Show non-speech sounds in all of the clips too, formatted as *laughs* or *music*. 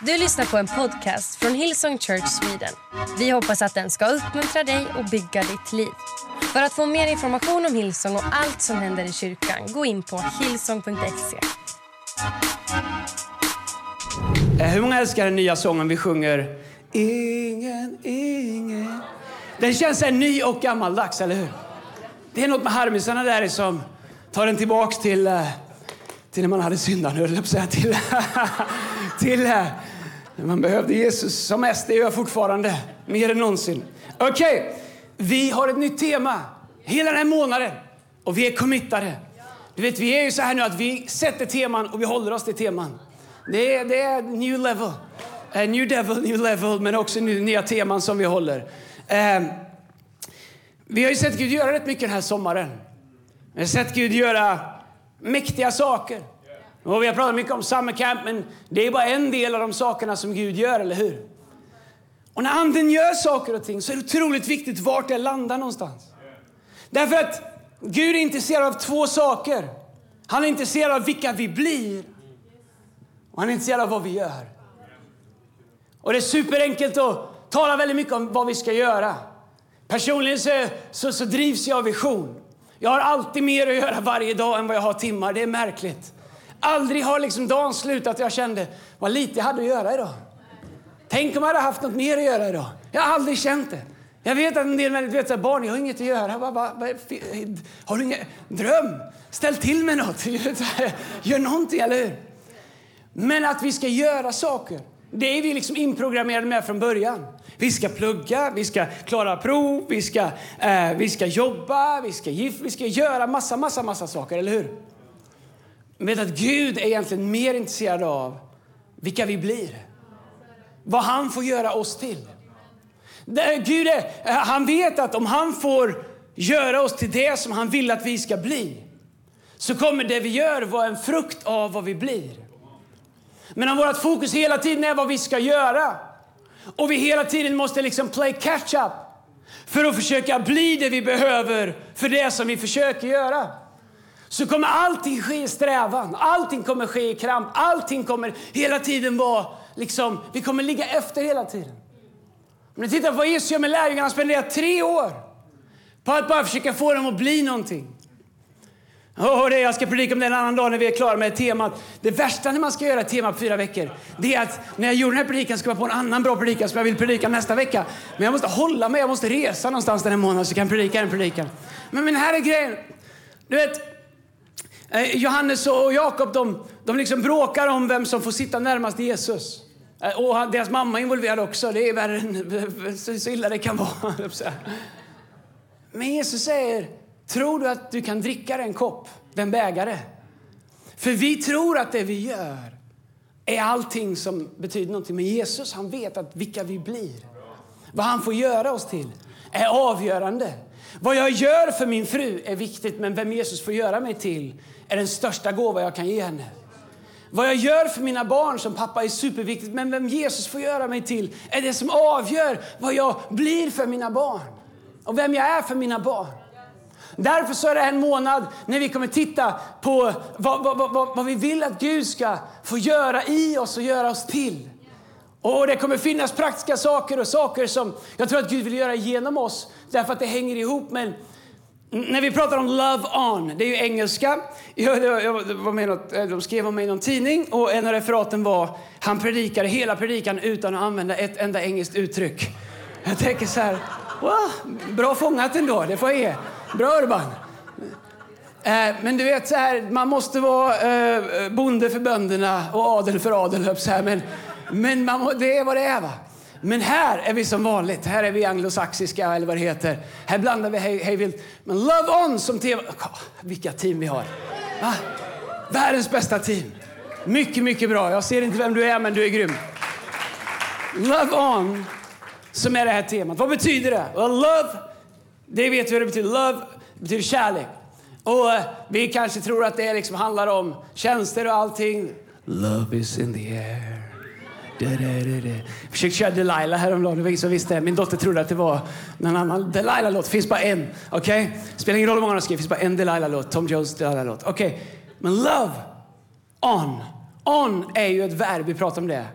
Du lyssnar på en podcast från Hillsong Church Sweden. Vi hoppas att den ska uppmuntra dig och bygga ditt liv. För att få mer information om Hillsong och allt som händer i kyrkan, gå in på hillsong.se. Eh, hur många älskar den nya sången vi sjunger? Ingen, ingen. Den känns så ny och gammaldags, eller hur? Det är något med harmisarna där som tar den tillbaks till, eh, till när man hade syndan, höll jag på att säga. Till, *laughs* till eh, när man behövde Jesus som mest. Det gör jag fortfarande, mer än någonsin. Okej, vi har ett nytt tema hela den här månaden och vi är committade. Du vet, vi är ju så här nu att vi sätter teman och vi håller oss till teman. Det är, det är new level. Eh, new devil, new level, men också nya teman som vi håller. Eh, vi har ju sett Gud göra rätt mycket den här sommaren. Vi har sett Gud göra mäktiga saker. Och vi har pratat mycket om summer camp, men det är bara en del av de sakerna som Gud gör, eller hur? Och när Anden gör saker och ting så är det otroligt viktigt vart det landar någonstans. Därför att Gud är intresserad av två saker. Han är intresserad av vilka vi blir och han är intresserad av vad vi gör. Och det är superenkelt att tala väldigt mycket om vad vi ska göra. Personligen så, så, så drivs jag av vision. Jag har alltid mer att göra varje dag än vad jag har timmar. Det är märkligt. Aldrig har liksom dagen slutat jag kände vad lite jag hade att göra idag. Tänk om jag hade haft något mer att göra idag. Jag har aldrig känt det. Jag vet att en del människor vet att barn, jag har inget att göra. Bara, bara, bara, har du ingen dröm? Ställ till med något. *laughs* Gör någonting, eller hur? Men att vi ska göra saker, det är vi liksom inprogrammerade med från början. Vi ska plugga, vi ska klara prov, vi ska, eh, vi ska jobba, vi ska gifta, vi ska göra massa, massa, massa saker, eller hur? Vet att Gud är egentligen mer intresserad av vilka vi blir. Vad han får göra oss till. Gud är, han vet att om han får göra oss till det som han vill att vi ska bli så kommer det vi gör vara en frukt av vad vi blir. Men om vårt fokus hela tiden är vad vi ska göra och vi hela tiden måste liksom play catch up för att försöka bli det vi behöver för det som vi försöker göra så kommer allting ske i strävan, allting kommer ske i kramp, allting kommer hela tiden vara liksom, vi kommer ligga efter hela tiden. Om ni tittar på vad Jesus gör med lärjungarna, han spenderar tre år på att bara försöka få dem att bli någonting. Oh, det, jag ska predika om det en annan dag när vi är klara med temat. Det värsta när man ska göra ett tema på fyra veckor, det är att när jag gjorde den här predikan ska jag på en annan bra predikan som jag vill predika nästa vecka. Men jag måste hålla mig, jag måste resa någonstans den här månaden så jag kan predika den predikan. Men, men här är grejen. Du vet, Eh, Johannes och Jakob de, de liksom bråkar om vem som får sitta närmast Jesus. Eh, och deras mamma är involverad också. Det är värre än *laughs* så, illa det kan vara. *laughs* Men Jesus säger, tror du att du kan dricka den kopp, den bägare? För vi tror att det vi gör är allting som betyder någonting. Men Jesus han vet att vilka vi blir, vad han får göra oss till, är avgörande. Vad jag gör för min fru är viktigt, men vem Jesus får göra mig till är den största gåva jag kan ge henne. Vad jag gör för mina barn som pappa är superviktigt, men vem Jesus får göra mig till är det som avgör vad jag blir för mina barn och vem jag är för mina barn. Därför så är det en månad när vi kommer titta på vad, vad, vad, vad, vi vill att Gud ska få göra i oss och göra oss till. Och det kommer finnas praktiska saker och saker som jag tror att Gud vill göra genom oss därför att det hänger ihop. Men när vi pratar om love on, det är ju engelska. Jag, jag, jag var med något, eh, de skrev om mig i någon tidning och en av referaten var han predikade hela predikan utan att använda ett enda engelskt uttryck. Jag tänker så här, wow, bra fångat ändå, det får jag ge. Bra Urban. Eh, men du vet, så här, man måste vara eh, bonde för bönderna och adel för adel, så här. Men, men man, det är vad det är. Va? Men här är vi som vanligt. Här är vi anglosaxiska, eller vad det heter. Här blandar vi hej, hej vilt. Men Love On som tema... Vilka team vi har. Va? Världens bästa team. Mycket, mycket bra. Jag ser inte vem du är, men du är grym. Love On, som är det här temat. Vad betyder det? Well, love, det vet vi vad det betyder. Love betyder kärlek. Och eh, vi kanske tror att det liksom handlar om tjänster och allting. Love is in the air försökte köra Delilah häromdagen. Det var ingen som visste. Min dotter trodde att det var någon annan Delilah-låt. Det finns bara en. Okej? Okay? Spelar ingen roll hur många de skriver. Det finns bara en Delilah-låt. Tom Jones Delilah-låt. Okej. Okay. Men love on. On är ju ett verb. Vi pratar om det.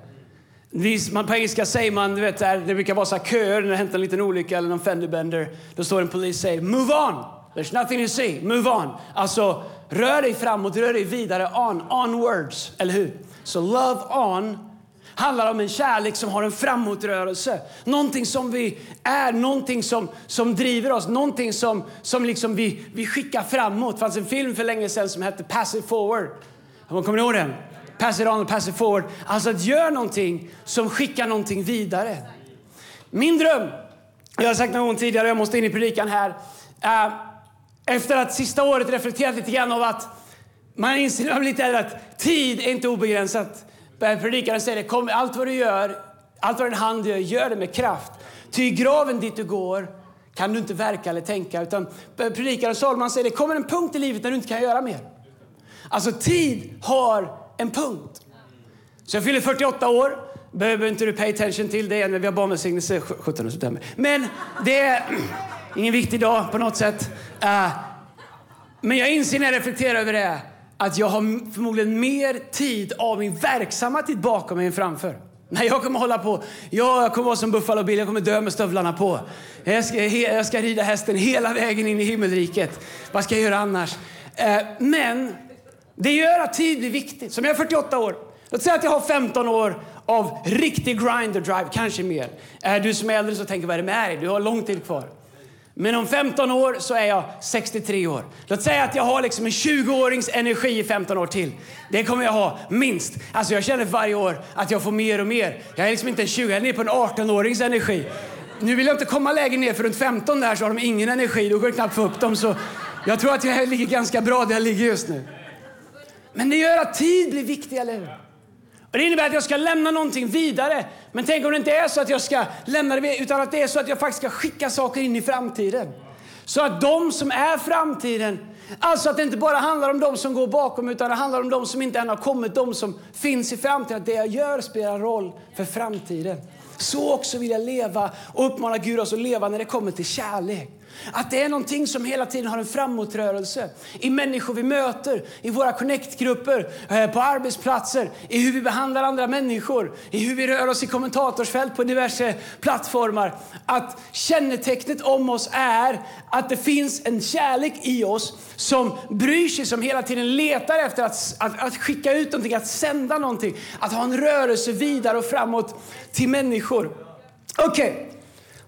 Man, på engelska säger man, du vet, det brukar vara så här köer när det hänt en liten olycka eller någon fenderbender. Då står en polis och säger move on, there's nothing to see, move on. Alltså, rör dig framåt, rör dig vidare, on, onwards, eller hur? Så love on handlar om en kärlek som har en framåtrörelse. Någonting som vi är, någonting som, som driver oss, någonting som, som liksom vi, vi skickar framåt. Det fanns en film för länge sedan som hette Pass it forward. Kommer ni ihåg den? Pass it on och pass it forward. Alltså att göra någonting som skickar någonting vidare. Min dröm, jag har sagt någon gång tidigare, jag måste in i predikan här. Uh, efter att sista året reflekterat lite grann av att man inser lite att tid är inte obegränsat. Predikaren säger det, kom, allt vad du gör, allt vad din hand gör, gör det med kraft. Ty i graven dit du går kan du inte verka eller tänka. Utan predikaren Salman säger det kommer en punkt i livet när du inte kan göra mer. Alltså tid har en punkt. Så jag fyller 48 år. Behöver inte du pay attention till det när vi har barnvälsignelse 17 september. Men det är ingen viktig dag på något sätt. Eh, men jag inser när jag reflekterar över det att jag har förmodligen mer tid av min verksamma tid bakom mig än framför. Nej, jag kommer hålla på. Jag kommer vara som Buffalo Bill. Jag kommer dö med stövlarna på. Jag ska, jag ska rida hästen hela vägen in i himmelriket. Vad ska jag göra annars? Eh, men det gör att tid blir viktigt. Som jag är 48 år. Låt säga att jag har 15 år av riktig grinder drive, kanske mer. Är du som är äldre så tänker vad är det med dig? Du har lång tid kvar. Men om 15 år så är jag 63 år. Låt säga att jag har liksom en 20-årings energi i 15 år till. Det kommer jag ha, minst. Alltså jag känner varje år att jag får mer och mer. Jag är liksom inte en 20, jag är nere på en 18-årings energi. Nu vill jag inte komma lägre ner, för runt 15 där så har de ingen energi. Då går det knappt få upp dem. Så jag tror att jag ligger ganska bra där jag ligger just nu. Men det gör att tid blir viktig, eller hur? Och det innebär att jag ska lämna någonting vidare. Men tänk om det inte är så att jag ska lämna det utan att det är så att jag faktiskt ska skicka saker in i framtiden. Så att de som är framtiden, alltså att det inte bara handlar om de som går bakom, utan det handlar om de som inte än har kommit, de som finns i framtiden. Att det jag gör spelar roll för framtiden. Så också vill jag leva och uppmana Gud oss att leva när det kommer till kärlek. Att det är någonting som hela tiden har en framåtrörelse i människor vi möter, i våra connectgrupper, eh, på arbetsplatser, i hur vi behandlar andra människor, i hur vi rör oss i kommentatorsfält på diverse plattformar. Att kännetecknet om oss är att det finns en kärlek i oss som bryr sig, som hela tiden letar efter att, att, att skicka ut någonting, att sända någonting, att ha en rörelse vidare och framåt till människor. Okej,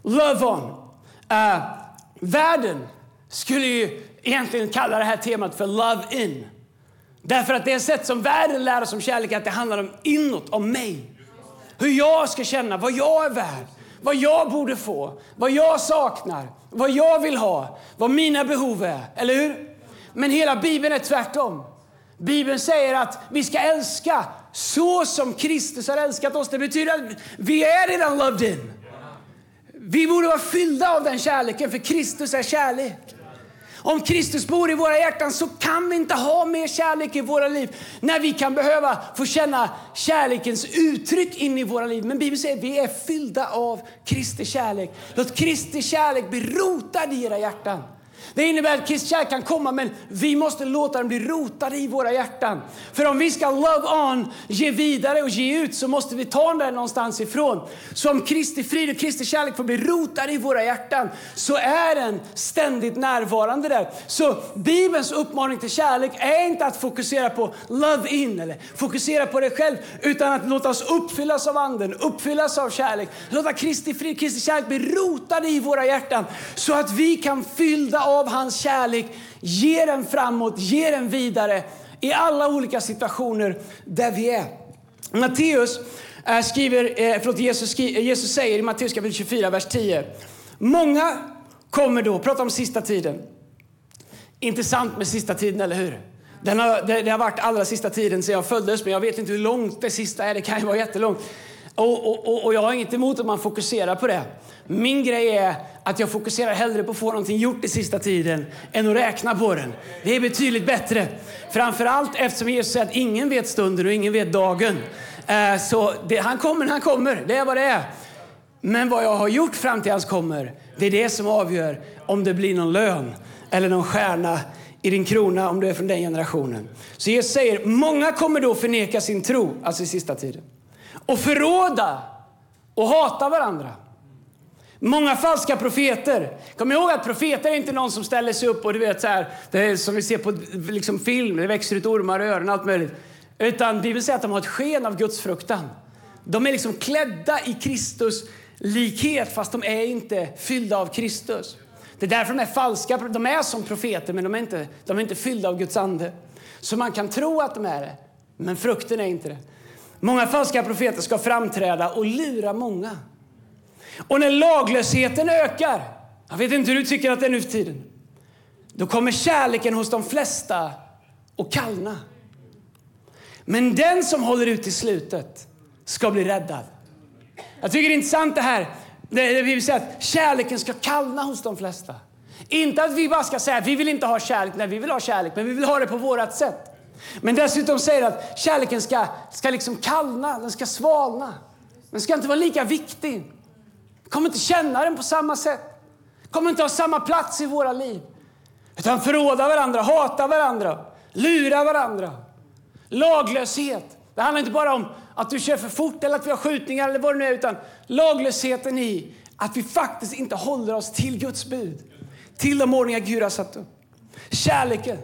okay. love on. Uh, Världen skulle ju egentligen kalla det här temat för Love In. Därför att det är sätt som världen lär oss om kärlek att det handlar om inåt, om mig. Hur jag ska känna, vad jag är värd, vad jag borde få, vad jag saknar, vad jag vill ha, vad mina behov är. Eller hur? Men hela Bibeln är tvärtom. Bibeln säger att vi ska älska så som Kristus har älskat oss. Det betyder att vi är redan loved in. Vi borde vara fyllda av den kärleken, för Kristus är kärlek. Om Kristus bor i våra hjärtan så kan vi inte ha mer kärlek i våra liv när vi kan behöva få känna kärlekens uttryck in i våra liv. Men Bibeln säger att vi är fyllda av Kristi kärlek. Låt Kristi kärlek bli rotad i era hjärtan. Det innebär att Kristi kärlek kan komma, men vi måste låta den bli rotad i våra hjärtan. För om vi ska love on, ge vidare och ge ut, så måste vi ta den någonstans ifrån. Så om Kristi frid och Kristi kärlek får bli rotad i våra hjärtan, så är den ständigt närvarande där. Så Bibelns uppmaning till kärlek är inte att fokusera på love in, eller fokusera på dig själv, utan att låta oss uppfyllas av anden, uppfyllas av kärlek. Låta Kristi frid, Kristi kärlek bli rotad i våra hjärtan, så att vi kan fyllda av av hans kärlek, ge den framåt, ge den vidare i alla olika situationer där vi är. Matteus eh, skriver, eh, förlåt, Jesus, skriver, Jesus säger i Matteus kapitel 24, vers 10. Många kommer då, prata om sista tiden. Intressant med sista tiden, eller hur? Den har, det, det, har varit allra sista tiden sedan jag föddes, men jag vet inte hur långt det sista är. Det kan ju vara jättelångt. Och, och, och jag har inget emot att man fokuserar på det. Min grej är att jag fokuserar hellre på att få någonting gjort i sista tiden än att räkna på den. Det är betydligt bättre. Framförallt eftersom Jesus säger att ingen vet stunden och ingen vet dagen. Eh, så det, han kommer när han kommer, det är vad det är. Men vad jag har gjort fram till hans kommer, det är det som avgör om det blir någon lön eller någon stjärna i din krona om du är från den generationen. Så Jesus säger, många kommer då förneka sin tro, alltså i sista tiden och förråda och hata varandra. Många falska profeter. Kom ihåg att profeter är inte någon som ställer sig upp och du vet så här, det är som vi ser på liksom film, det växer ut ormar i öronen allt möjligt. Utan Bibeln säger att de har ett sken av Guds fruktan. De är liksom klädda i Kristus likhet fast de är inte fyllda av Kristus. Det är därför de är falska. De är som profeter men de är inte, de är inte fyllda av Guds ande. Så man kan tro att de är det, men frukten är inte det. Många falska profeter ska framträda och lura många. Och när laglösheten ökar, jag vet inte hur du tycker att det är nu för tiden, då kommer kärleken hos de flesta att kallna. Men den som håller ut till slutet ska bli räddad. Jag tycker det är intressant det här. Det vi vill säga att kärleken ska kallna hos de flesta. Inte att vi bara ska säga att vi vill inte ha kärlek. Nej, vi vill ha kärlek, men vi vill ha det på vårt sätt. Men dessutom säger att kärleken ska, ska liksom kallna, den ska svalna. Den ska inte vara lika viktig. kommer inte känna den på samma sätt. kommer inte ha samma plats i våra liv. Utan förråda varandra, hata varandra, lura varandra. Laglöshet. Det handlar inte bara om att du kör för fort eller att vi har skjutningar eller vad det nu är, utan laglösheten i att vi faktiskt inte håller oss till Guds bud, till de ordningar Gud har satt upp. Kärleken.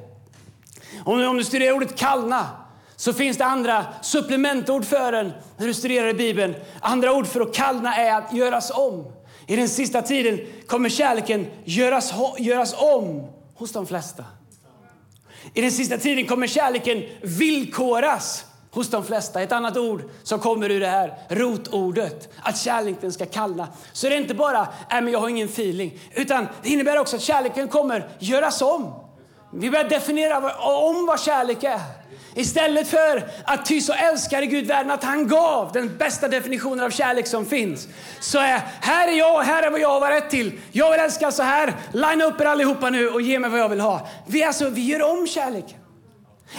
Om, om du studerar ordet kallna så finns det andra supplementord för den när du studerar i Bibeln. Andra ord för att kallna är att göras om. I den sista tiden kommer kärleken göras, göras om hos de flesta. I den sista tiden kommer kärleken villkoras hos de flesta. Ett annat ord som kommer ur det här rotordet, att kärleken ska kallna. Så det är inte bara, äh, men jag har ingen feeling, utan det innebär också att kärleken kommer göras om. Vi börjar definiera om vad kärlek är. Istället för att ty så älskade Gud världen att han gav den bästa definitionen av kärlek som finns. Så är här är jag, här är vad jag har rätt till. Jag vill älska så här. Line upp er allihopa nu och ge mig vad jag vill ha. Vi, alltså, vi gör om kärleken.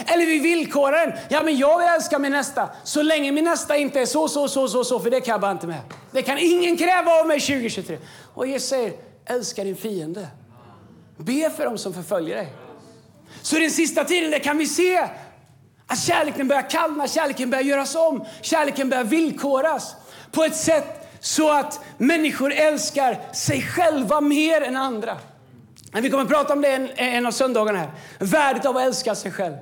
Eller vi villkorar den. Ja, men jag vill älska min nästa så länge min nästa inte är så, så, så, så, så, för det kan jag bara inte med. Det kan ingen kräva av mig 2023. Och Jesus säger, älska din fiende. Be för dem som förföljer dig. Så i den sista tiden där kan vi se att kärleken börjar kallna, kärleken börjar göras om, kärleken börjar villkoras på ett sätt så att människor älskar sig själva mer än andra. Vi kommer att prata om det en, en av söndagarna här. Värdet av att älska sig själv.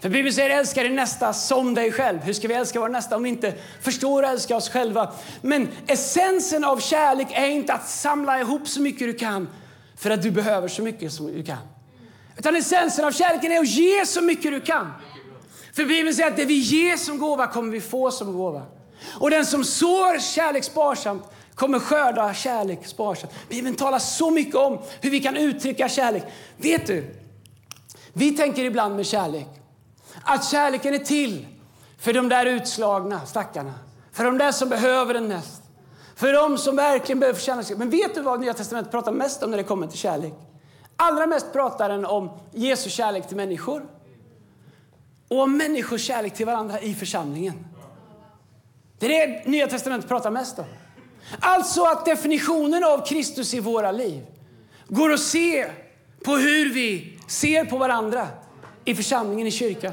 För Bibeln säger älska din nästa som dig själv. Hur ska vi älska vår nästa om vi inte förstår att älska oss själva? Men essensen av kärlek är inte att samla ihop så mycket du kan för att du behöver så mycket som du kan. Utan essensen av kärleken är att ge så mycket du kan. För Bibeln säger att det vi ger som gåva kommer vi få som gåva. Och den som sår kärlek sparsamt kommer skörda kärlek sparsamt. Bibeln talar så mycket om hur vi kan uttrycka kärlek. Vet du, vi tänker ibland med kärlek att kärleken är till för de där utslagna stackarna. För de där som behöver den mest. För de som verkligen behöver känna sig. Men vet du vad Nya Testamentet pratar mest om när det kommer till kärlek? Allra mest pratar den om Jesu kärlek till människor och om människors kärlek till varandra i församlingen. Det är det Nya Testamentet pratar mest om. Alltså att definitionen av Kristus i våra liv går att se på hur vi ser på varandra i församlingen, i kyrkan.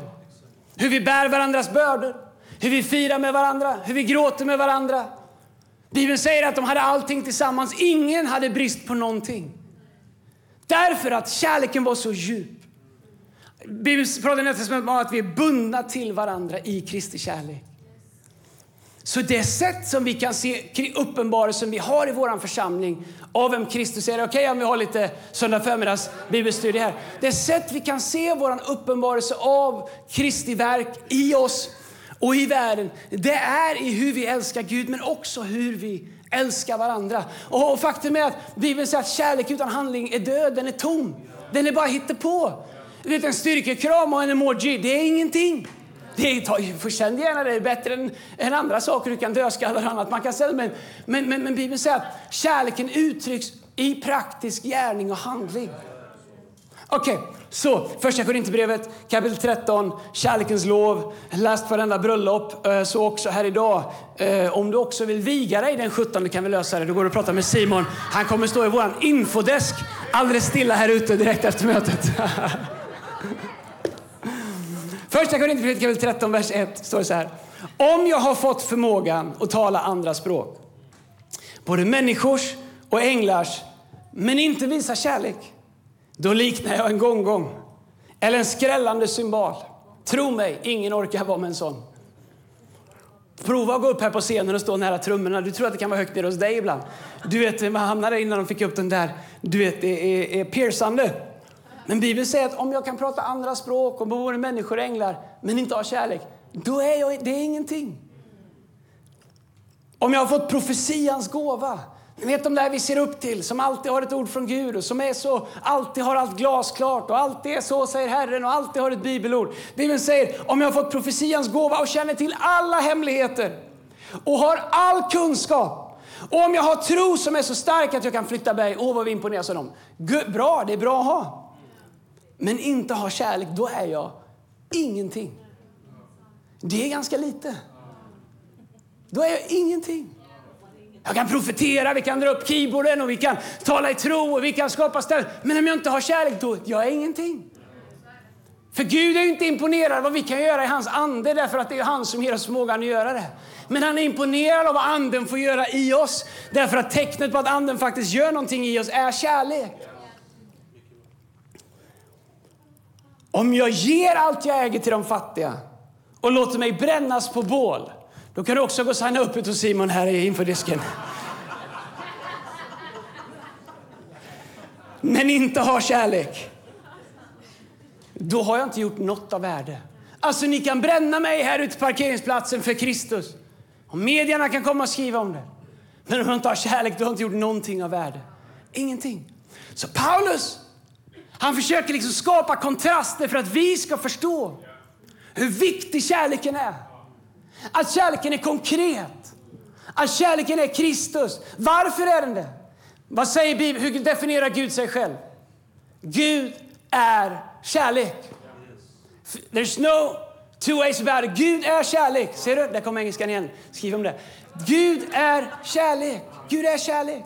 Hur vi bär varandras bördor, hur vi firar med varandra, hur vi gråter med varandra. Bibeln säger att de hade allting tillsammans. Ingen hade brist på någonting. Därför att kärleken var så djup. Bibeln pratar om att vi är bundna till varandra i Kristi kärlek. Så det sätt som vi kan se uppenbarelsen vi har i vår församling av vem Kristus är. Okej okay, om vi har lite söndag förmiddags bibelstudie här. Det sätt vi kan se vår uppenbarelse av Kristi verk i oss och i världen. Det är i hur vi älskar Gud men också hur vi älska varandra. Och faktum är att Bibeln säger att kärlek utan handling är död, den är tom. Den är bara hittepå. Du vet en styrkekram och en emoji, det är ingenting. Det är, känn gärna det, är bättre än, än andra saker. Du kan dödskalla och annat. Man kan säga, men, men, men, men Bibeln säger att kärleken uttrycks i praktisk gärning och handling. Okej, okay, så första Korinthierbrevet kapitel 13, kärlekens lov. Läst varenda bröllop, eh, så också här idag. Eh, om du också vill viga dig den 17 kan vi lösa det. Då går du och pratar med Simon. Han kommer stå i vår infodesk alldeles stilla här ute direkt efter mötet. *laughs* Första Korinthierbrevet kapitel 13, vers 1 står det så här. Om jag har fått förmågan att tala andra språk, både människors och änglars, men inte visa kärlek, då liknar jag en gonggong eller en skrällande symbol. Tro mig, ingen orkar vara med en sån. Prova att gå upp här på scenen och stå nära trummorna. Du tror att det kan vara högt ner hos dig ibland. Du vet, man hamnade innan de fick upp den där. Du vet, det är, är piercande. Men Bibeln säger att om jag kan prata andra språk och både människor och änglar, men inte har kärlek, då är jag, det är ingenting. Om jag har fått profetians gåva, ni vet de där vi ser upp till, som alltid har ett ord från Gud och som är så, alltid har allt glasklart och alltid är så, säger Herren, och alltid har ett bibelord. Bibeln säger, om jag har fått profetians gåva och känner till alla hemligheter och har all kunskap och om jag har tro som är så stark att jag kan flytta berg, åh vad vi imponeras av dem. Bra, det är bra att ha. Men inte ha kärlek, då är jag ingenting. Det är ganska lite. Då är jag ingenting. Jag kan profetera, vi kan dra upp keyboarden och vi kan tala i tro och vi kan skapa ställen. Men om jag inte har kärlek, då jag är ingenting. För Gud är inte imponerad av vad vi kan göra i hans ande därför att det är han som ger oss förmågan att göra det. Men han är imponerad av vad anden får göra i oss därför att tecknet på att anden faktiskt gör någonting i oss är kärlek. Om jag ger allt jag äger till de fattiga och låter mig brännas på bål då kan du också gå och signa upp hos Simon här inför disken. Men inte ha kärlek. Då har jag inte gjort något av värde. Alltså ni kan bränna mig här ute på parkeringsplatsen för Kristus. Och medierna kan komma och skriva om det. Men om du inte har kärlek, du har inte gjort någonting av värde. Ingenting. Så Paulus, han försöker liksom skapa kontraster för att vi ska förstå hur viktig kärleken är. Att kärleken är konkret. Att kärleken är Kristus. Varför är den det? Vad säger Bibeln? Hur definierar Gud sig själv? Gud är kärlek. There's no two ways about it. Gud är kärlek. Ser du? Där kommer engelskan igen. Skriv om det. Gud är kärlek. Gud är kärlek.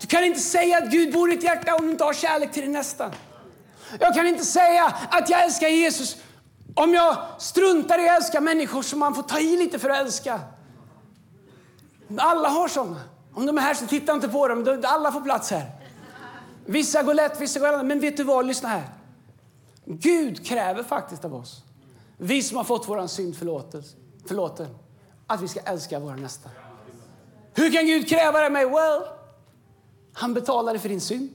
Du kan inte säga att Gud bor i ditt hjärta om du inte har kärlek till din nästa. Jag kan inte säga att jag älskar Jesus om jag struntar i att älska människor som man får ta i lite för att älska. Alla har såna. Om de är här så titta inte på dem. Alla får plats här. Vissa går lätt, vissa går lätt. Men vet du vad? Lyssna här. Gud kräver faktiskt av oss, vi som har fått vår synd förlåten, att vi ska älska våra nästa. Hur kan Gud kräva det av mig? Well, han betalade för din synd.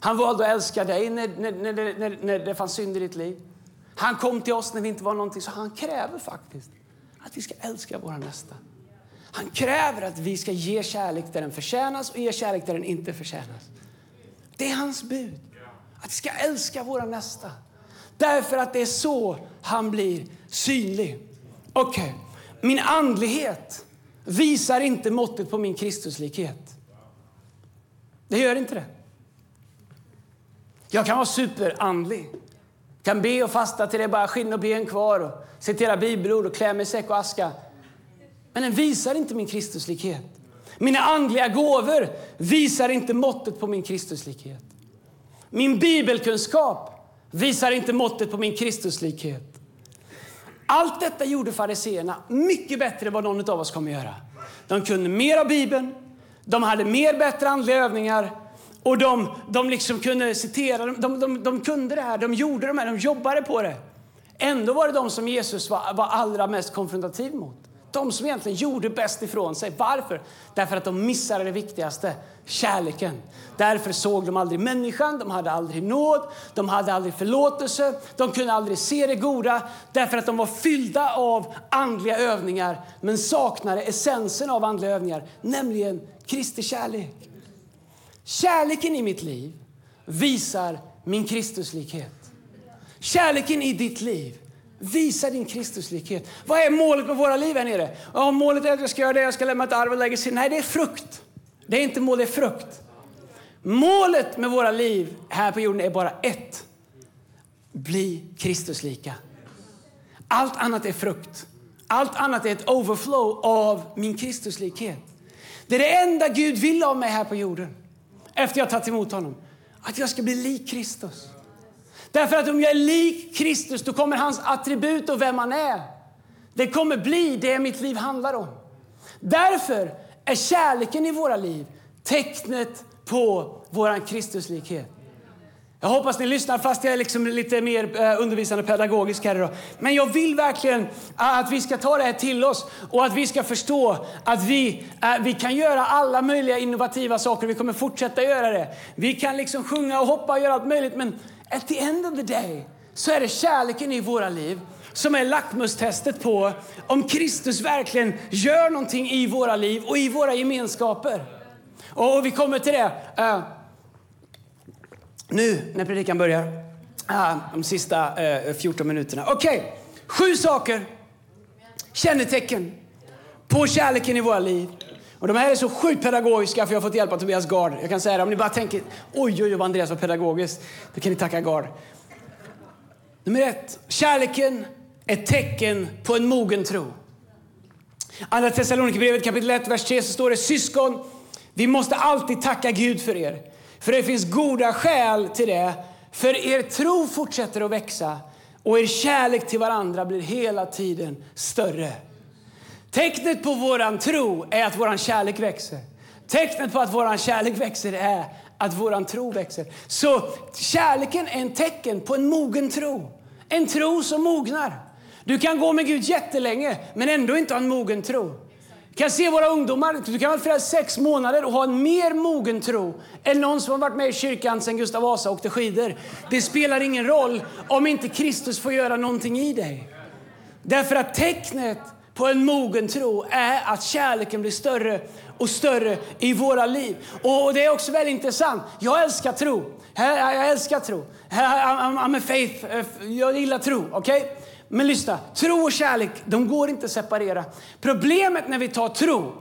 Han valde att älska dig när, när, när, när, när det fanns synd i ditt liv. Han kom till oss när vi inte var någonting, så han kräver faktiskt att vi ska älska våra nästa. Han kräver att vi ska ge kärlek där den förtjänas och ge kärlek där den inte förtjänas. Det är hans bud. Att vi ska älska våra nästa. Därför att det är så han blir synlig. Okej, okay. min andlighet visar inte måttet på min Kristuslikhet. Det gör inte det. Jag kan vara superandlig kan be och fasta till det är bara skinn och ben kvar och citera bibelord och klä mig i säck och aska. Men den visar inte min Kristuslikhet. Mina andliga gåvor visar inte måttet på min Kristuslikhet. Min bibelkunskap visar inte måttet på min Kristuslikhet. Allt detta gjorde fariseerna mycket bättre än vad någon av oss kommer att göra. De kunde mer av Bibeln, de hade mer bättre andliga övningar och de, de liksom kunde citera, de, de, de, kunde det här, de gjorde det här, de jobbade på det. Ändå var det de som Jesus var, var allra mest konfrontativ mot. De som egentligen gjorde bäst ifrån sig. Varför? Därför att de missade det viktigaste, kärleken. Därför såg de aldrig människan, de hade aldrig nåd, de hade aldrig förlåtelse, de kunde aldrig se det goda. Därför att de var fyllda av andliga övningar men saknade essensen av andliga övningar, nämligen Kristi kärlek. Kärleken i mitt liv visar min Kristuslikhet. Kärleken i ditt liv visar din Kristuslikhet. Vad är målet med våra liv här nere? Ja, målet är att jag ska göra det, jag ska lämna ett arv och lägga. Nej, det är frukt. Det är inte mål, det är frukt. Målet med våra liv här på jorden är bara ett. Bli Kristuslika. Allt annat är frukt. Allt annat är ett overflow av min Kristuslikhet. Det är det enda Gud vill av mig här på jorden efter jag tagit emot honom. Att jag ska bli lik Kristus. Därför att om jag är lik Kristus då kommer hans attribut och vem han är. Det kommer bli det mitt liv handlar om. Därför är kärleken i våra liv tecknet på vår Kristuslikhet. Jag hoppas ni lyssnar fast jag är liksom lite mer eh, undervisande pedagogisk här idag. Men jag vill verkligen att vi ska ta det här till oss och att vi ska förstå att vi, eh, vi kan göra alla möjliga innovativa saker. Vi kommer fortsätta göra det. Vi kan liksom sjunga och hoppa och göra allt möjligt. Men at the end of the day så är det kärleken i våra liv som är lackmustestet på om Kristus verkligen gör någonting i våra liv och i våra gemenskaper. Och vi kommer till det eh, nu när predikan börjar. ah, de sista eh, 14 minuterna. Okej, okay. sju saker, kännetecken på kärleken i våra liv. Och de här är så sjukt pedagogiska för jag har fått hjälp av Tobias Gard. Jag kan säga det, om ni bara tänker oj, oj, oj, vad Andreas var pedagogisk. Då kan ni tacka Gard. Nummer ett, kärleken ett tecken på en mogen tro. Andra Thessalonikerbrevet kapitel 1, vers 3 så står det syskon, vi måste alltid tacka Gud för er. För det finns goda skäl till det. För er tro fortsätter att växa och er kärlek till varandra blir hela tiden större. Tecknet på våran tro är att våran kärlek växer. Tecknet på att våran kärlek växer är att våran tro växer. Så kärleken är en tecken på en mogen tro. En tro som mognar. Du kan gå med Gud jättelänge, men ändå inte ha en mogen tro. Du kan se våra ungdomar, du kan vara frälst sex månader och ha en mer mogen tro än någon som har varit med i kyrkan sedan Gustav Vasa åkte skidor. Det spelar ingen roll om inte Kristus får göra någonting i dig. Därför att tecknet på en mogen tro är att kärleken blir större och större i våra liv. Och det är också väldigt intressant. Jag älskar tro. Jag älskar tro. I'm a faith. Eh, jag gillar tro. Okay? Men lyssna, tro och kärlek, de går inte att separera. Problemet när vi tar tro,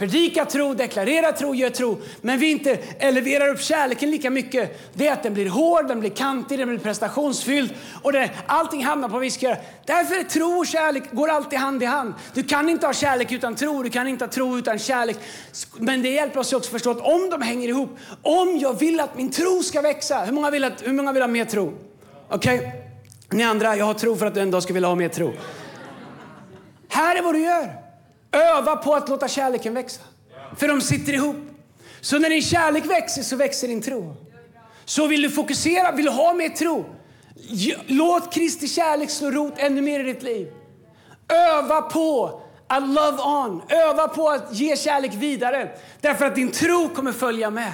predikar tro, deklarerar tro, gör tro, men vi inte eleverar upp kärleken lika mycket, det är att den blir hård, den blir kantig, den blir prestationsfylld och det, allting hamnar på vad vi ska göra. Därför är tro och kärlek går alltid hand i hand. Du kan inte ha kärlek utan tro, du kan inte ha tro utan kärlek. Men det hjälper oss också att förstå att om de hänger ihop, om jag vill att min tro ska växa, hur många vill, att, hur många vill ha mer tro? Okej? Okay? Ni andra, jag har tro för att du en dag ska vilja ha mer tro. Här är vad du gör. Öva på att låta kärleken växa. För de sitter ihop. Så när din kärlek växer så växer din tro. Så vill du fokusera, vill du ha mer tro, låt Kristi kärlek slå rot ännu mer i ditt liv. Öva på att love on. Öva på att ge kärlek vidare. Därför att din tro kommer följa med.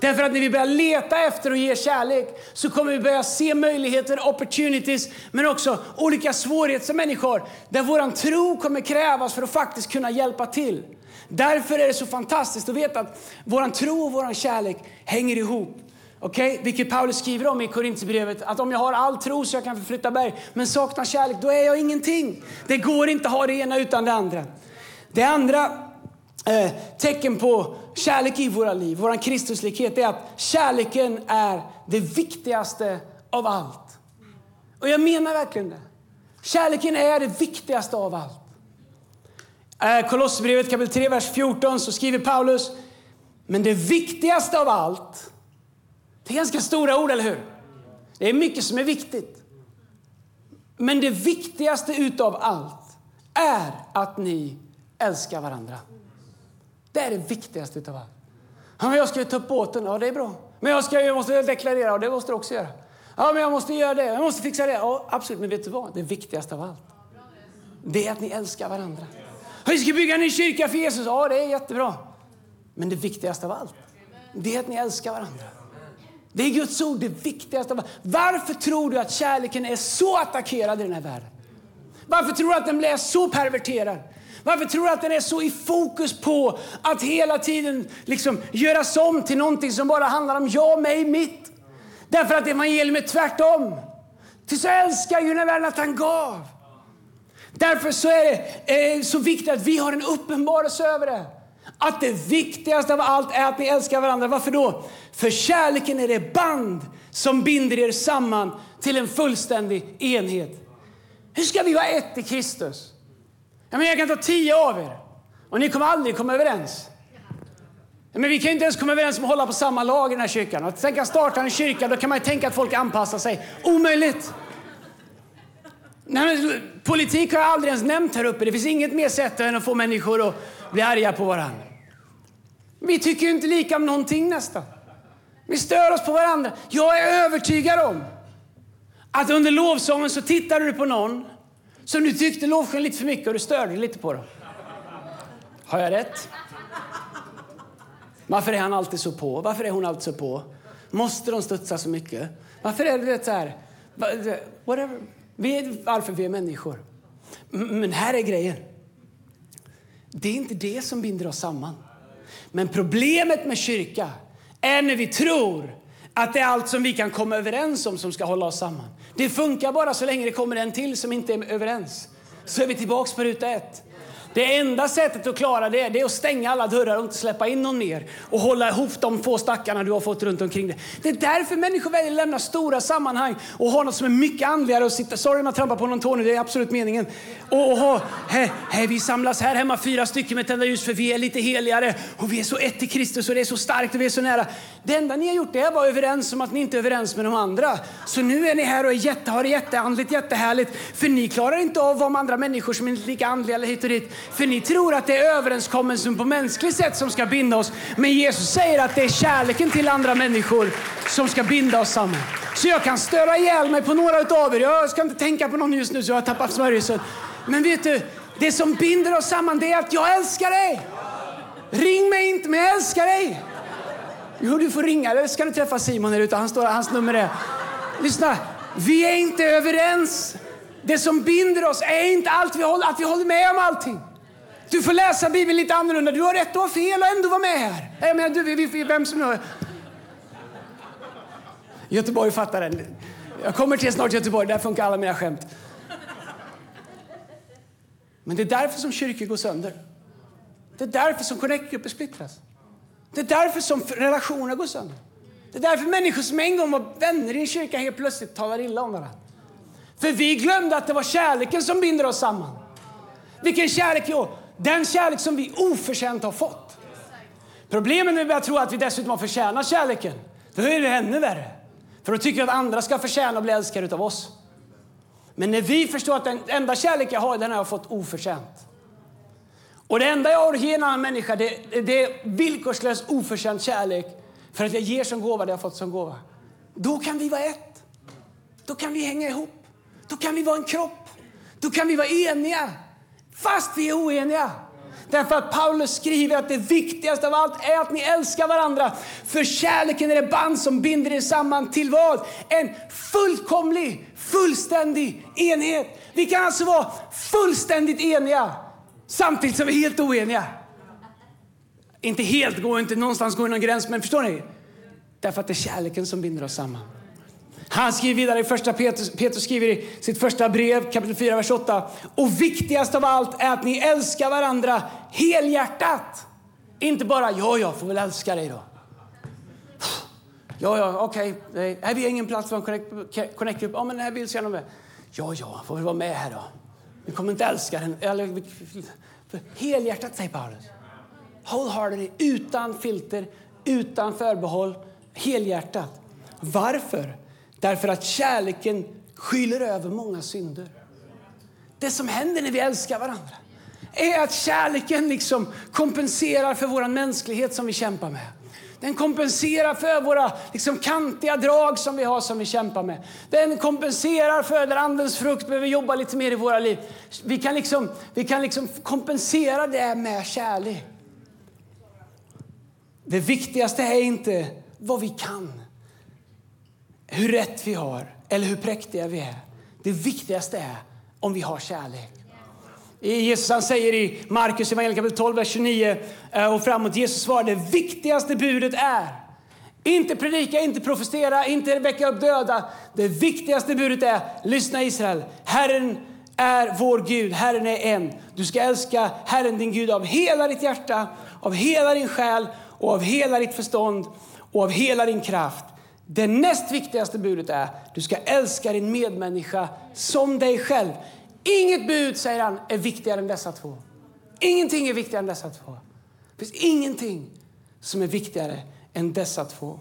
Därför att när vi börjar leta efter och ge kärlek så kommer vi börja se möjligheter, opportunities, men också olika svårigheter som människor där vår tro kommer krävas för att faktiskt kunna hjälpa till. Därför är det så fantastiskt att veta att vår tro och vår kärlek hänger ihop. Okay? Vilket Paulus skriver om i Korintierbrevet. Att om jag har all tro så jag kan förflytta berg, men saknar kärlek, då är jag ingenting. Det går inte att ha det ena utan det andra. Det andra eh, tecken på kärlek i våra liv, vår Kristuslikhet, är att kärleken är det viktigaste av allt. Och jag menar verkligen det. Kärleken är det viktigaste av allt. Eh, Kolosserbrevet kapitel 3, vers 14 så skriver Paulus, men det viktigaste av allt, det är ganska stora ord, eller hur? Det är mycket som är viktigt. Men det viktigaste utav allt är att ni älskar varandra. Det är det viktigaste utav allt. Ja, men jag ska ju ta upp båten. Ja, det är bra. Men jag, ska, jag måste deklarera. och det måste du också göra. Ja, men jag måste göra det. Jag måste fixa det. Ja, absolut. Men vet du vad? Det viktigaste av allt. Det är att ni älskar varandra. Vi ska bygga en ny kyrka för Jesus. Ja, det är jättebra. Men det viktigaste av allt, det är att ni älskar varandra. Det är Guds ord, det viktigaste av allt. Varför tror du att kärleken är så attackerad i den här världen? Varför tror du att den blir så perverterad? Varför tror du att den är så i fokus på att hela tiden liksom göras om till någonting som bara handlar om jag, mig, mitt? Därför att evangelium är tvärtom. Till så älskar ju världen att han gav. Därför så är det eh, så viktigt att vi har en uppenbarelse över det. Att det viktigaste av allt är att ni älskar varandra. Varför då? För kärleken är det band som binder er samman till en fullständig enhet. Hur ska vi vara ett i Kristus? Ja, men jag kan ta tio av er och ni kommer aldrig komma överens. Ja, men vi kan inte ens komma överens om att hålla på samma lag i den här kyrkan. Att tänka starta en kyrka, då kan man tänka att folk anpassar sig. Omöjligt! Nej, politik har jag aldrig ens nämnt här uppe. Det finns inget mer sätt än att få människor att bli arga på varandra. Vi tycker inte lika om någonting nästan. Vi stör oss på varandra. Jag är övertygad om att under lovsången så tittade du på någon som du tyckte lovsjöng lite för mycket och du störde lite på dem. Har jag rätt? Varför är han alltid så på? Varför är hon alltid så på? Måste de studsa så mycket? Varför är det så här? Whatever. Vi är, varför vi är människor. Men här är grejen. Det är inte det som binder oss samman. Men problemet med kyrka är när vi tror att det är allt som vi kan komma överens om som ska hålla oss samman. Det funkar bara så länge det kommer en till som inte är överens. Så är vi tillbaks på ruta ett. Det enda sättet att klara det, det är att stänga alla dörrar och inte släppa in någon mer. Och hålla ihop de få stackarna du har fått runt omkring dig. Det är därför människor väljer att lämna stora sammanhang och ha något som är mycket andligare och sitta, sorry om jag trampar på någon tå nu, det är absolut meningen. Och, och ha, he, he, vi samlas här hemma fyra stycken med tända ljus för vi är lite heligare och vi är så ett i Kristus och det är så starkt och vi är så nära. Det enda ni har gjort det är att vara överens om att ni inte är överens med de andra. Så nu är ni här och är jätte, har det jätteandligt, jättehärligt. För ni klarar inte av att vara med andra människor som är lika andliga eller hit och dit. För ni tror att det är överenskommelsen på mänskligt sätt som ska binda oss. Men Jesus säger att det är kärleken till andra människor som ska binda oss samman. Så jag kan störa ihjäl mig på några av er. Jag ska inte tänka på någon just nu så jag har tappat smörjelsen. Men vet du, det som binder oss samman det är att jag älskar dig. Ring mig inte, men jag älskar dig. Jo, du får ringa eller ska du träffa Simon här ute. Han står, hans nummer är... Lyssna, vi är inte överens. Det som binder oss är inte allt vi håller, att vi håller med om allting. Du får läsa Bibeln lite annorlunda. Du har rätt och fel och ändå vara med här. Jag menar, du, vi, vi, vem som är. Göteborg fattar den. Jag kommer till snart Göteborg, där funkar alla mina skämt. Men det är därför som kyrkor går sönder. Det är därför som connect splittras. Det är därför som relationer går sönder. Det är därför människor som en gång var vänner i en kyrka helt plötsligt talar illa om varandra. För vi glömde att det var kärleken som binder oss samman. Vilken kärlek? Jo, den kärlek som vi oförtjänt har fått. Problemet när vi börjar tro att vi dessutom har förtjänat kärleken, då är det ännu värre. För då tycker vi att andra ska förtjäna att bli älskade av oss. Men när vi förstår att den enda kärlek jag har, den har jag fått oförtjänt. Och det enda jag har att ge en annan människa, det, det är villkorslös oförtjänt kärlek. För att jag ger som gåva det jag fått som gåva. Då kan vi vara ett. Då kan vi hänga ihop. Då kan vi vara en kropp. Då kan vi vara eniga. Fast vi är oeniga. Därför att Paulus skriver att det viktigaste av allt är att ni älskar varandra. För kärleken är det band som binder er samman till vad? En fullkomlig, fullständig enhet. Vi kan alltså vara fullständigt eniga samtidigt som vi är helt oeniga. Inte helt, går inte någonstans går någon gräns, men förstår ni? Därför att det är kärleken som binder oss samman. Han skriver vidare i första Petrus, Petrus skriver i sitt första brev, kapitel 4, vers 8. Och viktigast av allt är att ni älskar varandra helhjärtat. Inte bara, ja, jag får väl älska dig då. Ja, ja, okej. Okay. Här vi ingen plats för en connect-grupp? Ja, men här vill jag med. Ja, ja, får väl vara med här då. Vi kommer inte älska den. Eller, helhjärtat, säger Paulus. Wholeheartedly, utan filter, utan förbehåll, helhjärtat. Varför? Därför att kärleken skyller över många synder. Det som händer när vi älskar varandra är att kärleken liksom kompenserar för vår mänsklighet som vi kämpar med. Den kompenserar för våra liksom, kantiga drag som vi har som vi kämpar med. Den kompenserar för där andens frukt behöver jobba lite mer i våra liv. Vi kan liksom, vi kan liksom kompensera det med kärlek. Det viktigaste är inte vad vi kan hur rätt vi har eller hur präktiga vi är. Det viktigaste är om vi har kärlek. Jesus han säger i Markus kapitel 12, vers 29 eh, och framåt. Jesus svarade, det viktigaste budet är inte predika, inte profetera, inte väcka upp döda. Det viktigaste budet är lyssna Israel. Herren är vår Gud, Herren är en. Du ska älska Herren din Gud av hela ditt hjärta, av hela din själ och av hela ditt förstånd och av hela din kraft. Det näst viktigaste budet är du ska älska din medmänniska som dig själv. Inget bud, säger han, är viktigare än dessa två. Ingenting är viktigare än dessa två. Det finns ingenting som är viktigare än dessa två.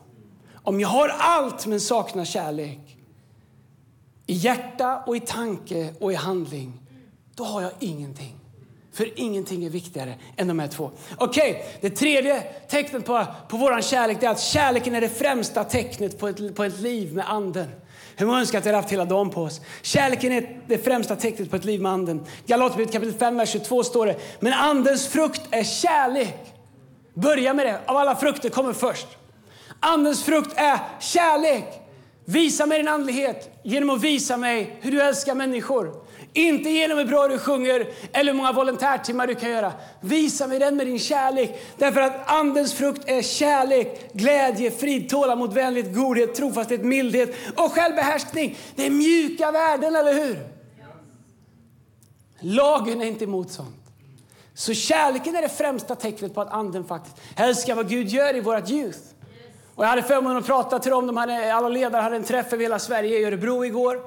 Om jag har allt men saknar kärlek, i hjärta och i tanke och i handling, då har jag ingenting. För ingenting är viktigare än de här två. Okej, okay, det tredje tecknet på, på vår kärlek är att kärleken är det främsta tecknet på ett, på ett liv med anden. Hur man önskar att vi hade haft hela dagen på oss? Kärleken är det främsta tecknet på ett liv med anden. Galaterbrevet kapitel 5, vers 22 står det. Men andens frukt är kärlek. Börja med det. Av alla frukter kommer först. Andens frukt är kärlek. Visa mig din andlighet genom att visa mig hur du älskar människor. Inte genom hur bra du sjunger eller hur många volontärtimmar du kan göra. Visa mig den med din kärlek. Därför att andens frukt är kärlek, glädje, frid, tålamod, vänlighet, godhet, trofasthet, mildhet och självbehärskning. Det är mjuka värden, eller hur? Lagen är inte emot sånt. Så kärleken är det främsta tecknet på att anden faktiskt älskar vad Gud gör i vårt youth. Och jag hade förmånen att prata till dem. De hade, alla ledare hade en träff över hela Sverige i Örebro igår.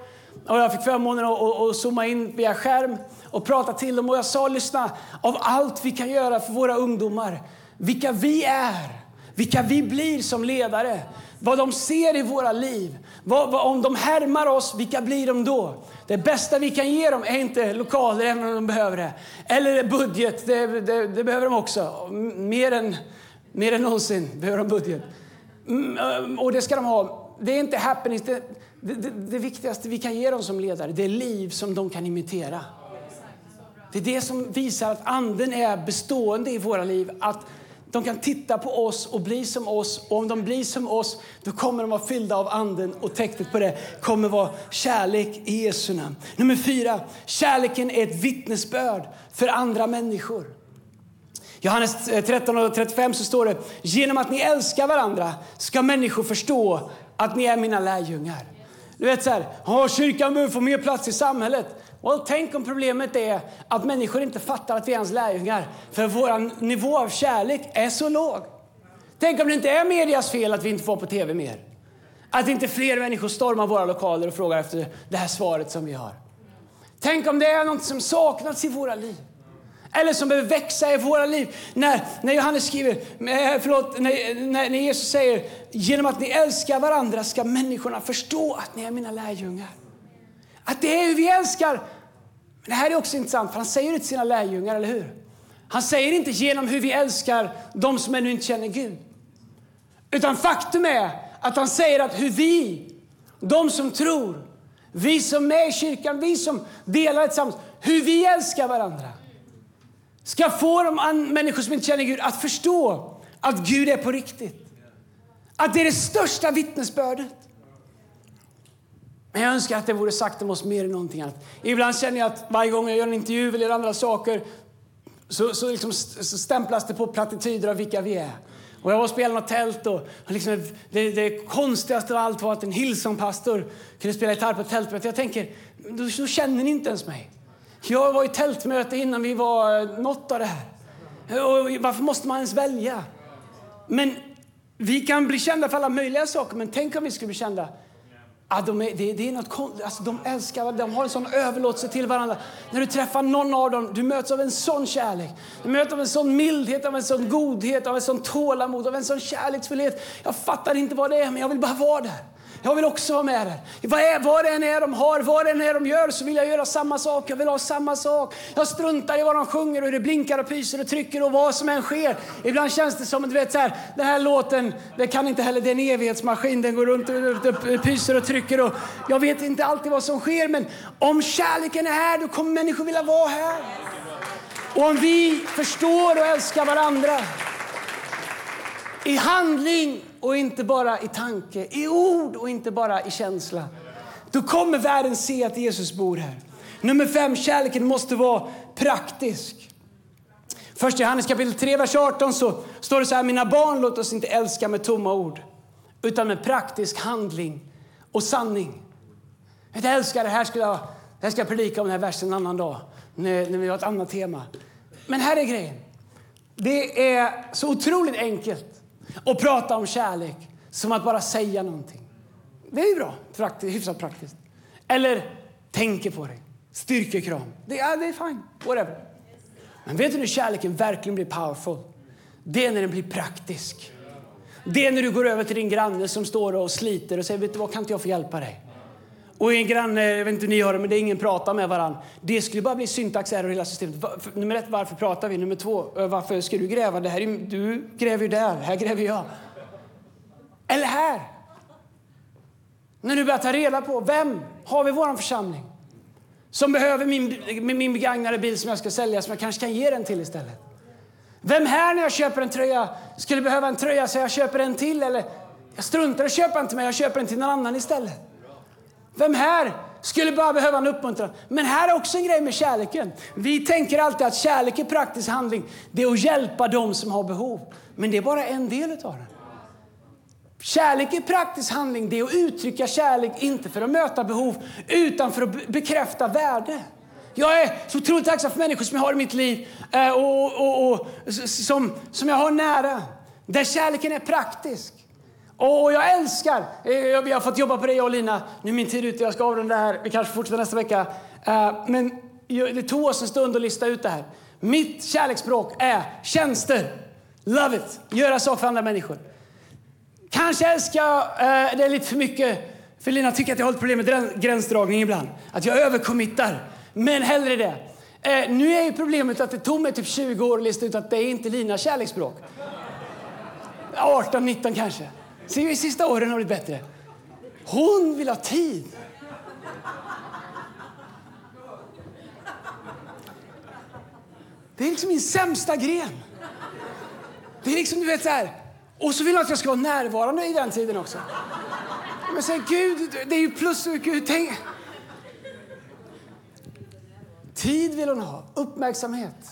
Och jag fick förmånen att, att, zooma in via skärm och prata till dem. Och jag sa, lyssna, av allt vi kan göra för våra ungdomar, vilka vi är, vilka vi blir som ledare, vad de ser i våra liv, vad, vad, om de härmar oss, vilka blir de då? Det bästa vi kan ge dem är inte lokaler, även om de behöver det. Eller budget, det, det, det behöver de också. Mer än, mer än någonsin behöver de budget. Mm, och det ska de ha. Det är inte happenings. Det, det, det, det, viktigaste vi kan ge dem som ledare det är liv som de kan imitera. Det är det som visar att anden är bestående i våra liv. Att de kan titta på oss och bli som oss. Och om de blir som oss, då kommer de vara fyllda av anden. Och tecknet på det kommer vara kärlek i Jesu namn. Nummer fyra, kärleken är ett vittnesbörd för andra människor. Johannes 13 och 35 så står det, genom att ni älskar varandra ska människor förstå att ni är mina lärjungar. Du vet så här, oh, kyrkan behöver få mer plats i samhället. Well, tänk om problemet är att människor inte fattar att vi är hans lärjungar. För vår nivå av kärlek är så låg. Tänk om det inte är medias fel att vi inte får på tv mer. Att inte fler människor stormar våra lokaler och frågar efter det här svaret som vi har. Tänk om det är något som saknas i våra liv. Eller som behöver växa i våra liv. När, när Johannes skriver, eh, förlåt, när, när, när Jesus säger genom att ni älskar varandra ska människorna förstå att ni är mina lärjungar. Att det är hur vi älskar. Men Det här är också intressant, för han säger det till sina lärjungar, eller hur? Han säger inte genom hur vi älskar de som ännu inte känner Gud. Utan faktum är att han säger att hur vi, de som tror, vi som är i kyrkan, vi som delar tillsammans, hur vi älskar varandra ska få de människor som inte känner Gud att förstå att Gud är på riktigt. Att det är det största vittnesbördet. Men jag önskar att det vore sagt om oss mer än någonting annat. Ibland känner jag att varje gång jag gör en intervju eller andra saker så, så, liksom, så stämplas det på plattityder av vilka vi är. Och jag var och spelade något tält och, liksom, det, det konstigaste av allt var att en Hillsong-pastor kunde spela gitarr på ett tältmöte. Jag tänker, då, då känner ni inte ens mig. Jag var i tältmöte innan vi var eh, något av det här. Och varför måste man ens välja? Men vi kan bli kända för alla möjliga saker, men tänk om vi skulle bli kända Ah, de, är, det, det, är något, alltså, de älskar varandra, de har en sån överlåtelse till varandra. När du träffar någon av dem, du möts av en sån kärlek. Du möts av en sån mildhet, av en sån godhet, av en sån tålamod, av en sån kärleksfullhet. Jag fattar inte vad det är, men jag vill bara vara där. Jag vill också vara med där. Vad, är, vad det än är de har, vad det än är de gör så vill jag göra samma sak. Jag vill ha samma sak. Jag struntar i vad de sjunger och hur det blinkar och pyser och trycker och vad som än sker. Ibland känns det som, du vet så här, den här låten, det kan inte heller, det är en evighetsmaskin. Den går runt och, och pyser och trycker och jag vet inte alltid vad som sker men om kärleken är här då kommer människor vilja vara här. Och om vi förstår och älskar varandra i handling och inte bara i tanke, i ord och inte bara i känsla. Då kommer världen se att Jesus bor här. Nummer fem, kärleken måste vara praktisk. Först i Johannes kapitel 3, vers 18 så står det så här, mina barn låt oss inte älska med tomma ord utan med praktisk handling och sanning. Jag älskar det här, skulle jag, det här ska jag predika om den här versen en annan dag när, när vi har ett annat tema. Men här är grejen. Det är så otroligt enkelt och prata om kärlek som att bara säga någonting. Det är ju bra, praktiskt, hyfsat praktiskt. Eller tänker på dig, styrkekram. Det, ja, det är fine, whatever. Men vet du när kärleken verkligen blir powerful? Det är när den blir praktisk. Det är när du går över till din granne som står och sliter och säger, vet du vad, kan inte jag få hjälpa dig? Och en granne, jag vet inte hur ni gör det, men det är ingen pratar med varann. Det skulle bara bli syntax error hela systemet. Nummer ett, varför pratar vi? Nummer två, eh, varför ska du gräva? Det här är, du gräver ju där, här gräver jag. Eller här. När du börjar ta reda på, vem har vi i vår församling? Som behöver min, min begagnade bil som jag ska sälja, som jag kanske kan ge den till istället. Vem här när jag köper en tröja skulle behöva en tröja så jag köper en till? Eller jag struntar i att köpa en till mig, jag köper en till någon annan istället. Vem här skulle bara behöva en uppmuntran? Men här är också en grej med kärleken. Vi tänker alltid att kärlek är praktisk handling. Det är att hjälpa dem som har behov. Men det är bara en del av det. Kärlek är praktisk handling. Det är att uttrycka kärlek, inte för att möta behov, utan för att bekräfta värde. Jag är så otroligt tacksam för människor som jag har i mitt liv eh, och, och, och som, som jag har nära. Där kärleken är praktisk. Åh, jag älskar, eh, vi har fått jobba på det jag och Lina. Nu är min tid ute, jag ska avrunda här. Vi kanske fortsätter nästa vecka. Eh, men det tog oss en stund att lista ut det här. Mitt kärleksspråk är tjänster. Love it. Göra saker för andra människor. Kanske älskar jag eh, det lite för mycket. För Lina tycker att jag har ett problem med gränsdragning ibland. Att jag överkommittar. Men hellre det. Eh, nu är ju problemet att det tog mig typ 20 år att lista ut att det är inte Linas kärleksspråk. 18, 19 kanske. Ser i sista åren har det blivit bättre. Hon vill ha tid. Det är liksom min sämsta gren. Det är liksom, du vet så här. Och så vill hon att jag ska vara närvarande i den tiden också. Men säg Gud, det är ju plus, Gud, tänk. Tid vill hon ha, uppmärksamhet.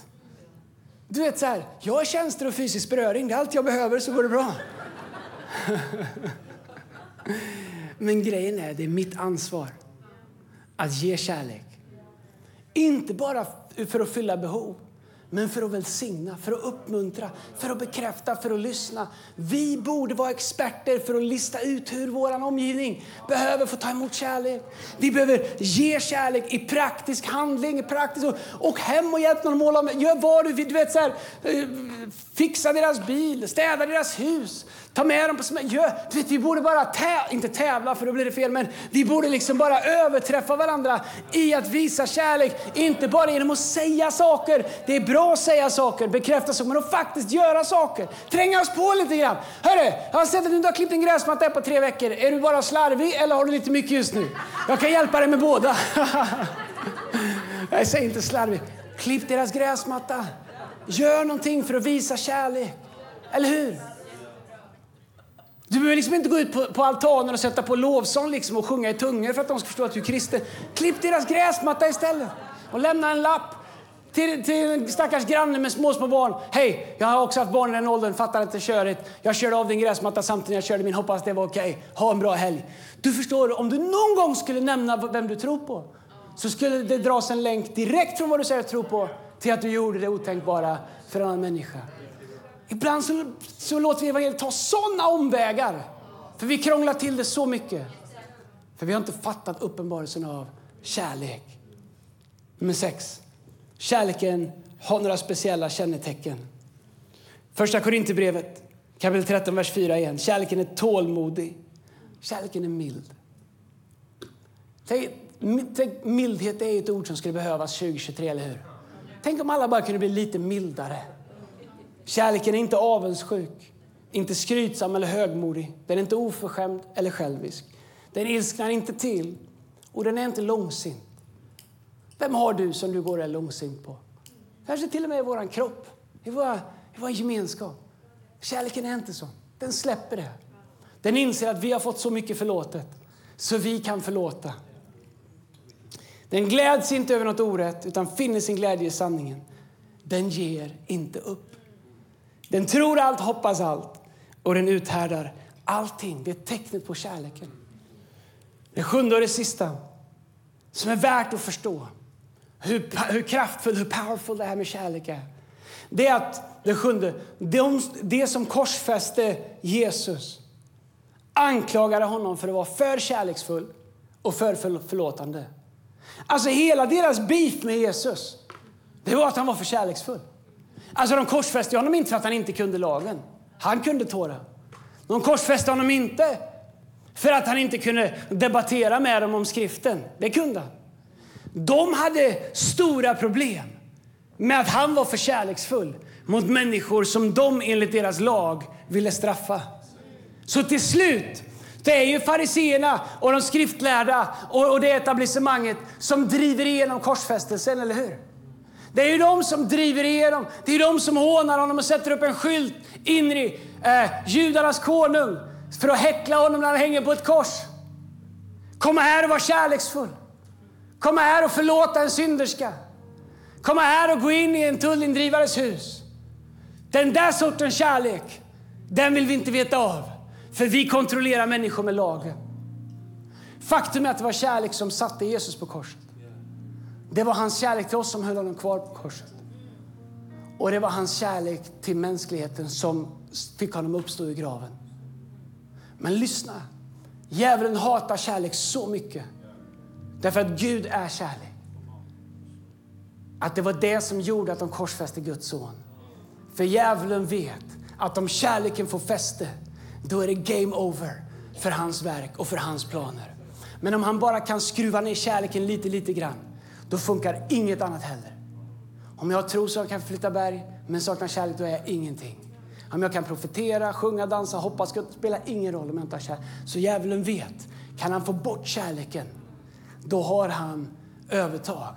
Du vet så här, jag har tjänster och fysisk beröring, det är allt jag behöver så går det bra. *laughs* Men grejen är, det är mitt ansvar att ge kärlek. Inte bara för att fylla behov, men för att välsigna, för att uppmuntra, för att bekräfta, för att lyssna. Vi borde vara experter för att lista ut hur vår omgivning behöver få ta emot kärlek. Vi behöver ge kärlek i praktisk handling, i praktisk och, och hem och hjälp någon att måla. Gör vad du vill. Du vet, så här, eh, fixa deras bil, städa deras hus, ta med dem på semester. Gör- Du vet, vi borde bara tä inte tävla för då blir det fel, men vi borde liksom bara överträffa varandra i att visa kärlek. Inte bara genom att säga saker. Det är bra att säga saker, bekräfta saker, men att faktiskt göra saker. Tränga oss på lite grann. Hörru, jag har sett att du inte har klippt en gräsmatta på tre veckor. Är du bara slarvig eller har du lite mycket just nu? Jag kan hjälpa dig med båda. *laughs* Jag säger inte slarvig. Klipp deras gräsmatta. Gör någonting för att visa kärlek. Eller hur? Du behöver liksom inte gå ut på, på altanen och sätta på lovsång liksom och sjunga i tungor för att de ska förstå att du är kristen. Klipp deras gräsmatta istället och lämna en lapp till, till en stackars granne med små, små barn. Hej, jag har också haft barn i den åldern, fattar inte körigt. Jag körde av din gräsmatta samtidigt jag körde min, hoppas det var okej. Ha en bra helg. Du förstår, om du någon gång skulle nämna vem du tror på så skulle det dras en länk direkt från vad du säger att tro på till att du gjorde det otänkbara för en annan människa. Ibland så, så låter vi evangeliet ta sådana omvägar. För vi krånglar till det så mycket. För vi har inte fattat uppenbarelsen av kärlek. Nummer sex. Kärleken har några speciella kännetecken. Första Korinthierbrevet, kapitel 13, vers 4 igen. Kärleken är tålmodig. Kärleken är mild. Tänk, tänk, mildhet är ett ord som skulle behövas 2023, eller hur? Tänk om alla bara kunde bli lite mildare. Kärleken är inte avundsjuk, inte skrytsam eller högmodig. Den är inte oförskämd eller självisk. Den ilsknar inte till och den är inte långsint. Vem har du som du går och är långsint på? Kanske till och med i vår kropp, i vår, i vår gemenskap. Kärleken är inte så. Den släpper det. Den inser att vi har fått så mycket förlåtet så vi kan förlåta. Den gläds inte över något orätt utan finner sin glädje i sanningen. Den ger inte upp. Den tror allt, hoppas allt och den uthärdar allting. Det är tecknet på kärleken. Det sjunde och det sista som är värt att förstå hur, hur kraftfull, hur powerful det här med kärlek är. Det är att, det sjunde, de, det som korsfäste Jesus anklagade honom för att vara för kärleksfull och för förlåtande. Alltså hela deras beef med Jesus, det var att han var för kärleksfull. Alltså de korsfäste honom inte för att han inte kunde lagen. Han kunde tåra. De korsfäste honom inte för att han inte kunde debattera med dem om skriften. Det kunde han. De hade stora problem med att han var för kärleksfull mot människor som de enligt deras lag ville straffa. Så till slut, det är ju fariseerna och de skriftlärda och det etablissemanget som driver igenom korsfästelsen, eller hur? Det är ju de som driver igenom, det är de som hånar honom och sätter upp en skylt Inri, eh, judarnas konung för att häckla honom när han hänger på ett kors. Kom här och var kärleksfull. Kom här och förlåta en synderska. Kom här och gå in i en tullindrivares hus. Den där sortens kärlek, den vill vi inte veta av. För vi kontrollerar människor med lagen. Faktum är att det var kärlek som satte Jesus på korset. Det var hans kärlek till oss som höll honom kvar på korset. Och det var hans kärlek till mänskligheten som fick honom uppstå i graven. Men lyssna, djävulen hatar kärlek så mycket. Därför att Gud är kärlek. Att det var det som gjorde att de korsfäste Guds son. För djävulen vet att om kärleken får fäste, då är det game over för hans verk och för hans planer. Men om han bara kan skruva ner kärleken lite, lite grann, då funkar inget annat heller. Om jag tror så jag kan flytta berg, men saknar kärlek, då är jag ingenting. Om jag kan profetera, sjunga, dansa, hoppas, det spelar ingen roll om jag inte har kärlek. Så djävulen vet, kan han få bort kärleken, då har han övertag.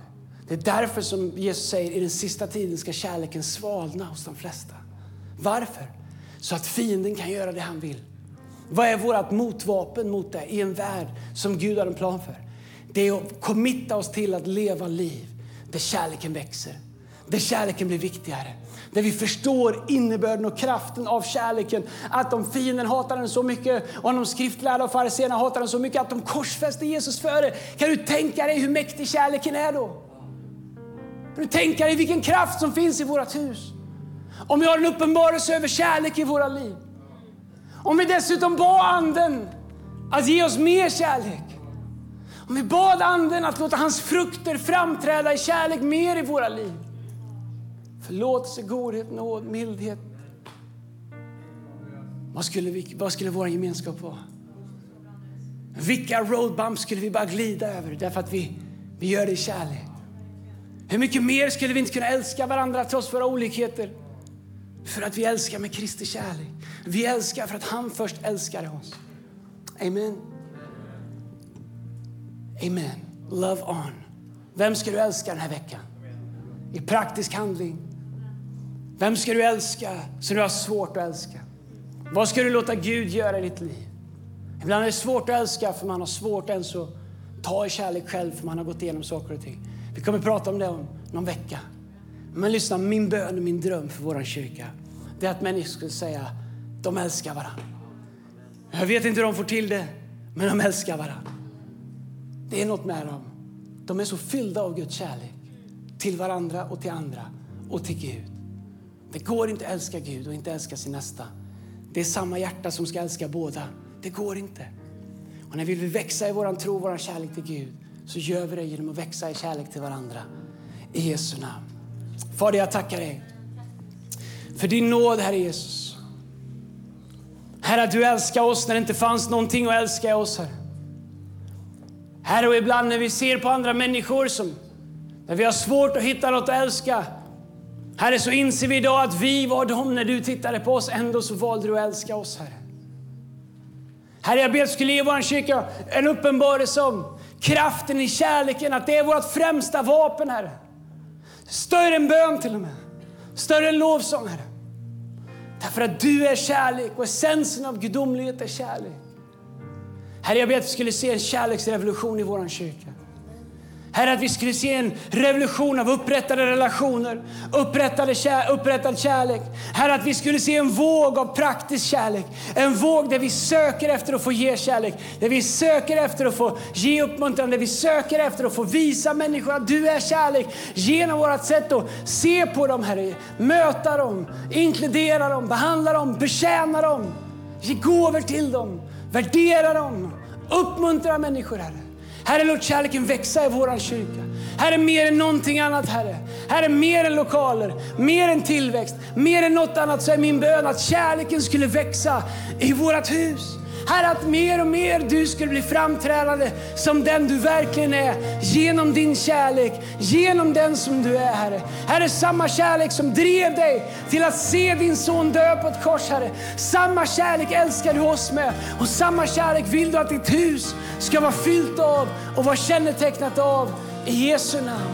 Det är därför som Jesus säger i den sista tiden ska kärleken svalna hos de flesta. Varför? Så att fienden kan göra det han vill. Vad är vårt motvapen mot det i en värld som Gud har en plan för? Det är att committa oss till att leva liv där kärleken växer, där kärleken blir viktigare. Där vi förstår innebörden och kraften av kärleken. Att om fienden hatar den så mycket och om de skriftlärda och fariséerna hatar den så mycket att de korsfäster Jesus för det. Kan du tänka dig hur mäktig kärleken är då? Kan du tänka dig vilken kraft som finns i vårt hus? Om vi har en uppenbarelse över kärlek i våra liv. Om vi dessutom bad Anden att ge oss mer kärlek. Om vi bad Anden att låta hans frukter framträda i kärlek mer i våra liv. Förlåtelse, godhet, nåd, mildhet. Vad skulle, vi, vad skulle vår gemenskap vara? Vilka roadbumps skulle vi bara glida över därför att vi, vi gör det i kärlek? Hur mycket mer skulle vi inte kunna älska varandra trots våra olikheter? För att vi älskar med Kristi kärlek. Vi älskar för att han först älskade oss. Amen. Amen. Love on. Vem ska du älska den här veckan? I praktisk handling. Vem ska du älska som du har svårt att älska? Vad ska du låta Gud göra i ditt liv? Ibland är det svårt att älska för man har svårt ens att ta i kärlek själv för man har gått igenom saker och ting. Vi kommer att prata om det om någon vecka. Men lyssna, min bön och min dröm för vår kyrka det är att människor skulle säga de älskar varandra. Jag vet inte hur de får till det, men de älskar varandra. Det är något med dem. De är så fyllda av Guds kärlek till varandra och till andra och till Gud. Det går inte att älska Gud och inte älska sin nästa. Det är samma hjärta som ska älska båda. Det går inte. Och när vi vill växa i vår tro och vår kärlek till Gud så gör vi det genom att växa i kärlek till varandra. I Jesu namn. Fader, jag tackar dig för din nåd, Herre Jesus. Herre, att du älskar oss när det inte fanns någonting att älska i oss, Herre. Herre, och ibland när vi ser på andra människor som, när vi har svårt att hitta något att älska, Herre, så inser vi idag att vi var de när du tittade på oss. Ändå så valde du att älska oss, Herre. Herre, jag ber att du skulle ge vår kyrka en uppenbarelse om kraften i kärleken, att det är vårt främsta vapen, Herre. Större än bön till och med. Större än lovsång, Herre. Därför att du är kärlek och essensen av gudomlighet är kärlek. Herre, jag ber att vi skulle se en kärleksrevolution i vår kyrka. Herre, att vi skulle se en revolution av upprättade relationer, upprättade kär, upprättad kärlek. Herre, att vi skulle se en våg av praktisk kärlek. En våg där vi söker efter att få ge kärlek, där vi söker efter att få ge uppmuntran, där vi söker efter att få visa människor att du är kärlek genom vårt sätt att se på dem, Herre. Möta dem, inkludera dem, behandla dem, betjäna dem, ge gåvor till dem, värdera dem, uppmuntra människor, Herre. Herre, låt kärleken växa i vår kyrka. Herre, mer än någonting annat, Herre. Herre, mer än lokaler, mer än tillväxt, mer än något annat så är min bön att kärleken skulle växa i vårt hus. Herre, att mer och mer du skulle bli framträdande som den du verkligen är. Genom din kärlek, genom den som du är, Herre. Herre, samma kärlek som drev dig till att se din son dö på ett kors, Herre. Samma kärlek älskar du oss med. Och samma kärlek vill du att ditt hus ska vara fyllt av och vara kännetecknat av. I Jesu namn.